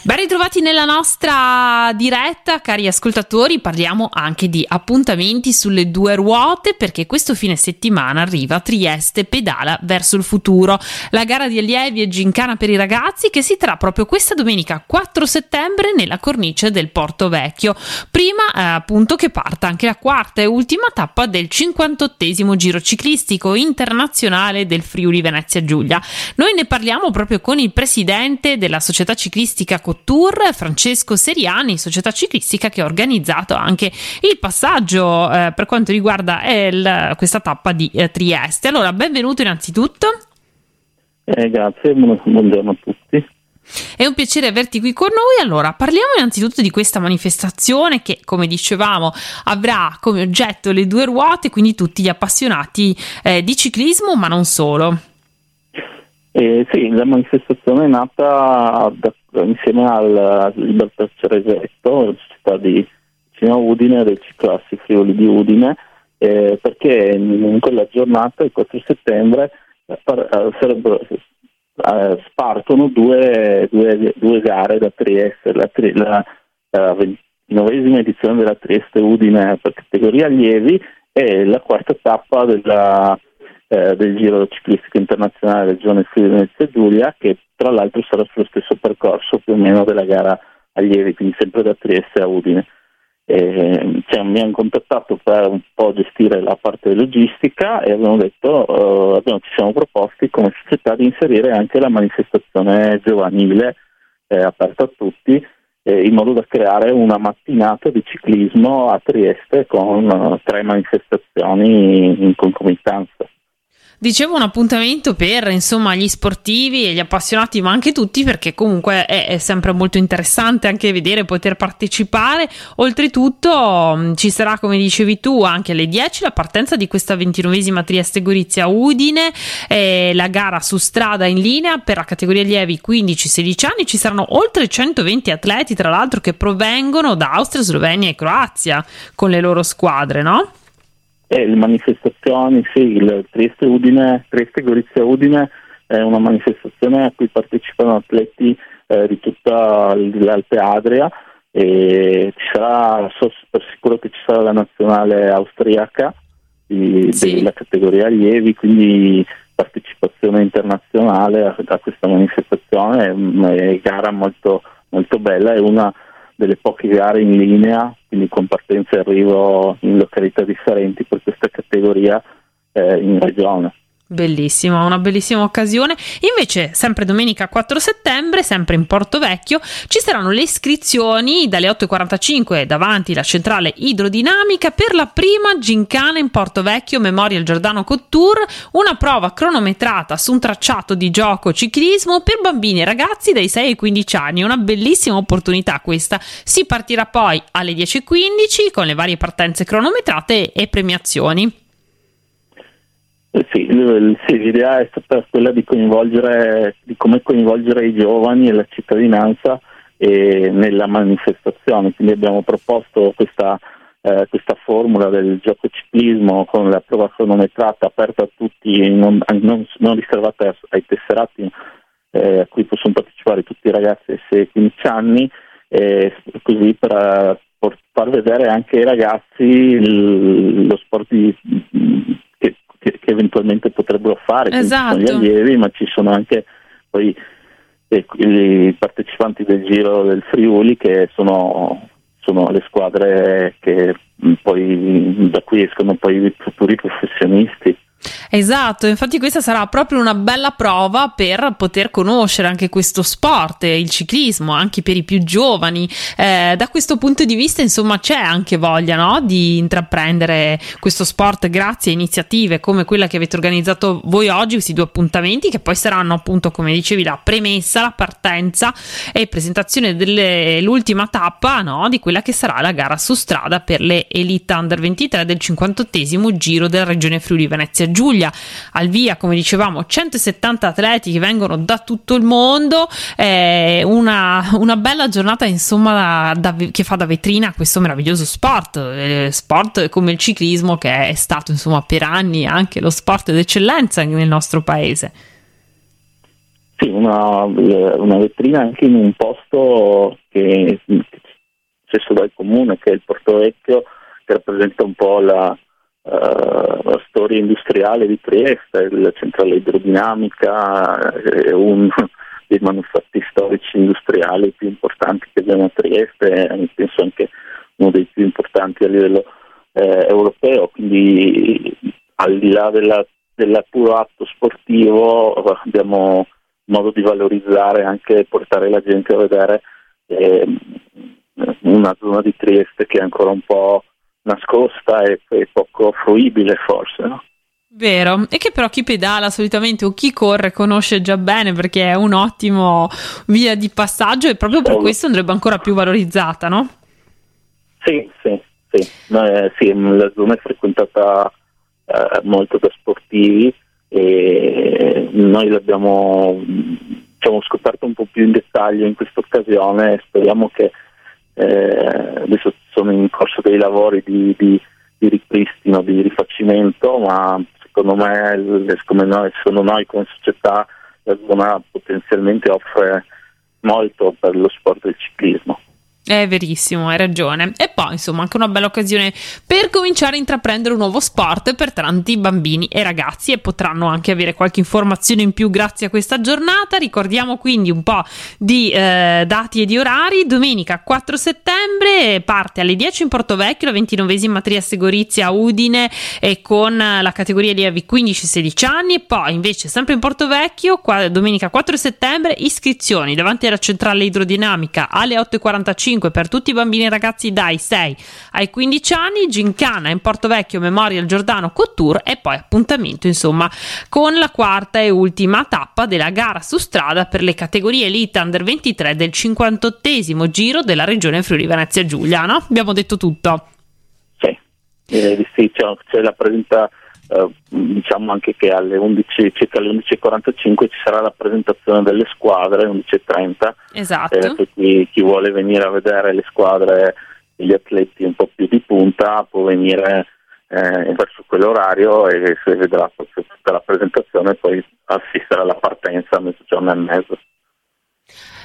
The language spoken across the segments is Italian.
Ben ritrovati nella nostra diretta, cari ascoltatori. Parliamo anche di appuntamenti sulle due ruote perché questo fine settimana arriva Trieste pedala verso il futuro. La gara di allievi e gincana per i ragazzi che si terrà proprio questa domenica 4 settembre nella cornice del Porto Vecchio. Prima eh, appunto che parta anche la quarta e ultima tappa del 58 Giro ciclistico internazionale del Friuli Venezia Giulia. Noi ne parliamo proprio con il presidente della società ciclistica Couture, Francesco Seriani, società ciclistica che ha organizzato anche il passaggio eh, per quanto riguarda il, questa tappa di eh, Trieste. Allora, benvenuto innanzitutto. Eh, grazie, buongiorno a tutti. È un piacere averti qui con noi. Allora, parliamo innanzitutto di questa manifestazione che, come dicevamo, avrà come oggetto le due ruote, quindi tutti gli appassionati eh, di ciclismo, ma non solo. Eh, sì, la manifestazione è nata da, insieme al Libertà Ceresetto, la società di vicino Udine, del Ciclassi Friuli di Udine, eh, perché in, quella giornata, il 4 settembre, eh, sarebbero, eh, spartono due, due, due, gare da Trieste, la, la, la ventinovesima edizione della Trieste Udine per categoria allievi e la quarta tappa della eh, del Giro Ciclistico Internazionale Regione Friuli Venezia Giulia, che tra l'altro sarà sullo stesso percorso più o meno della gara allievi, quindi sempre da Trieste a Udine. Eh, cioè, mi hanno contattato per un po' gestire la parte logistica e abbiamo detto, eh, abbiamo, ci siamo proposti come società di inserire anche la manifestazione giovanile eh, aperta a tutti eh, in modo da creare una mattinata di ciclismo a Trieste con uh, tre manifestazioni in concomitanza. Dicevo un appuntamento per insomma gli sportivi e gli appassionati, ma anche tutti, perché comunque è, è sempre molto interessante anche vedere, poter partecipare. Oltretutto mm, ci sarà, come dicevi tu, anche alle 10 la partenza di questa ventinovesima Trieste Gorizia Udine, eh, la gara su strada in linea per la categoria allievi 15-16 anni. Ci saranno oltre 120 atleti, tra l'altro, che provengono da Austria, Slovenia e Croazia con le loro squadre, no? E le manifestazioni, sì, il Trieste, Udine, Trieste Gorizia Udine è una manifestazione a cui partecipano atleti eh, di tutta l'Alpe Adria e ci sarà, so per sicuro che ci sarà la nazionale austriaca di, sì. della categoria allievi, quindi partecipazione internazionale a, a questa manifestazione, è una gara molto, molto bella, è una delle poche gare in linea, quindi con partenza e arrivo in località differenti per questa categoria eh, in regione. Bellissima, una bellissima occasione. Invece, sempre domenica 4 settembre, sempre in Porto Vecchio, ci saranno le iscrizioni dalle 8.45 davanti alla centrale idrodinamica per la prima gincana in Porto Vecchio Memorial Giordano Couture, una prova cronometrata su un tracciato di gioco ciclismo per bambini e ragazzi dai 6 ai 15 anni. Una bellissima opportunità questa. Si partirà poi alle 10.15 con le varie partenze cronometrate e premiazioni. Eh sì, l'idea è stata quella di coinvolgere, di come coinvolgere i giovani e la cittadinanza eh, nella manifestazione, quindi abbiamo proposto questa, eh, questa, formula del gioco ciclismo con la prova cronometrata aperta a tutti, non, non, non riservata ai tesserati eh, a cui possono partecipare tutti i ragazzi ai 15 anni, così per, per, far vedere anche ai ragazzi il, lo sport di che, che eventualmente potrebbero fare, esatto. gli allievi, ma ci sono anche poi eh, i partecipanti del Giro del Friuli che sono, sono le squadre che poi, da cui escono poi i futuri professionisti. Esatto, infatti questa sarà proprio una bella prova per poter conoscere anche questo sport, il ciclismo, anche per i più giovani. Eh, da questo punto di vista, insomma, c'è anche voglia no? di intraprendere questo sport grazie a iniziative come quella che avete organizzato voi oggi, questi due appuntamenti che poi saranno appunto, come dicevi, la premessa, la partenza e presentazione dell'ultima tappa no? di quella che sarà la gara su strada per le Elite Under 23 del 58 Giro della Regione Friuli Venezia Giulia. Al via, come dicevamo, 170 atleti che vengono da tutto il mondo. Eh, una, una, bella giornata, insomma, da, da, che fa da vetrina a questo meraviglioso sport. Eh, sport come il ciclismo, che è stato, insomma, per anni anche lo sport d'eccellenza nel nostro paese. sì, una, una, vetrina anche in un posto che stesso dal comune, che è il Porto Vecchio, che rappresenta un po' la, uh, la storia industriale di Trieste, la centrale idrodinamica, è uno dei manufatti storici industriali più importanti che abbiamo a Trieste, penso anche uno dei più importanti a livello eh, europeo, quindi al di là della, del puro atto sportivo abbiamo modo di valorizzare anche portare la gente a vedere eh, una zona di Trieste che è ancora un po' nascosta e, e poco fruibile forse. No? Vero, e che però chi pedala solitamente o chi corre conosce già bene perché è un ottimo via di passaggio e proprio per questo andrebbe ancora più valorizzata, no? Sì, sì, sì. Eh, sì la zona è frequentata eh, molto da sportivi e noi l'abbiamo diciamo, scoperto un po' più in dettaglio in questa occasione e speriamo che adesso sono in corso dei lavori di, di, di, ripristino, di rifacimento, ma secondo me, come noi, secondo noi come società la zona potenzialmente offre molto per lo sport del ciclismo. È verissimo, hai ragione. E poi, insomma, anche una bella occasione per cominciare a intraprendere un nuovo sport per tanti bambini e ragazzi e potranno anche avere qualche informazione in più grazie a questa giornata. Ricordiamo quindi un po' di eh, dati e di orari. Domenica 4 settembre parte alle 10 in Porto Vecchio, la 29esima Trieste Gorizia Udine e con la categoria lievi 15-16 anni. E poi invece sempre in Porto Vecchio, qua, domenica 4 settembre, iscrizioni davanti alla centrale idrodinamica alle 8.45 5 per tutti i bambini e ragazzi dai 6 ai 15 anni, Gincana in Porto Vecchio Memorial Giordano Couture e poi appuntamento insomma con la quarta e ultima tappa della gara su strada per le categorie Elite Under 23 del 58 Giro della regione Friuli Venezia Giulia, no? Abbiamo detto tutto. Sì, eh, sì c'è, c'è la presenza Uh, diciamo anche che alle 11, circa alle 11.45 ci sarà la presentazione delle squadre, 11.30. Esatto. Eh, per chi, chi, vuole venire a vedere le squadre e gli atleti un po' più di punta può venire eh, verso quell'orario e si vedrà tutta la presentazione poi assistere alla partenza a mezzogiorno e mezzo.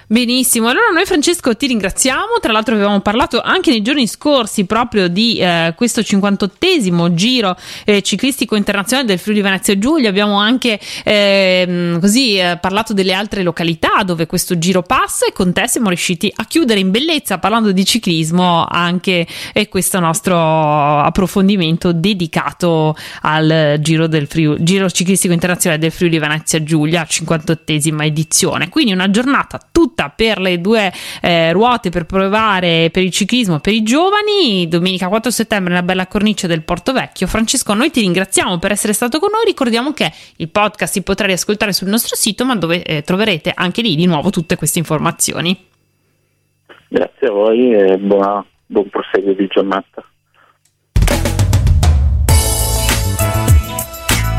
Benissimo, allora noi Francesco ti ringraziamo, tra l'altro avevamo parlato anche nei giorni scorsi proprio di eh, questo 58esimo giro eh, ciclistico internazionale del Friuli Venezia Giulia, abbiamo anche eh, così parlato delle altre località dove questo giro passa e con te siamo riusciti a chiudere in bellezza parlando di ciclismo anche eh, questo nostro approfondimento dedicato al giro, del Friuli, giro ciclistico internazionale del Friuli Venezia Giulia, 58esima edizione, quindi una giornata tutta tutta per le due eh, ruote per provare per il ciclismo per i giovani. Domenica 4 settembre nella bella cornice del Porto Vecchio. Francesco, noi ti ringraziamo per essere stato con noi. Ricordiamo che il podcast si potrà riascoltare sul nostro sito, ma dove eh, troverete anche lì di nuovo tutte queste informazioni. Grazie a voi e buona, buon proseguo di giornata.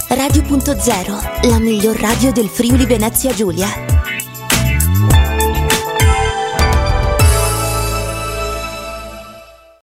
Radio.0, la miglior radio del Friuli Venezia Giulia.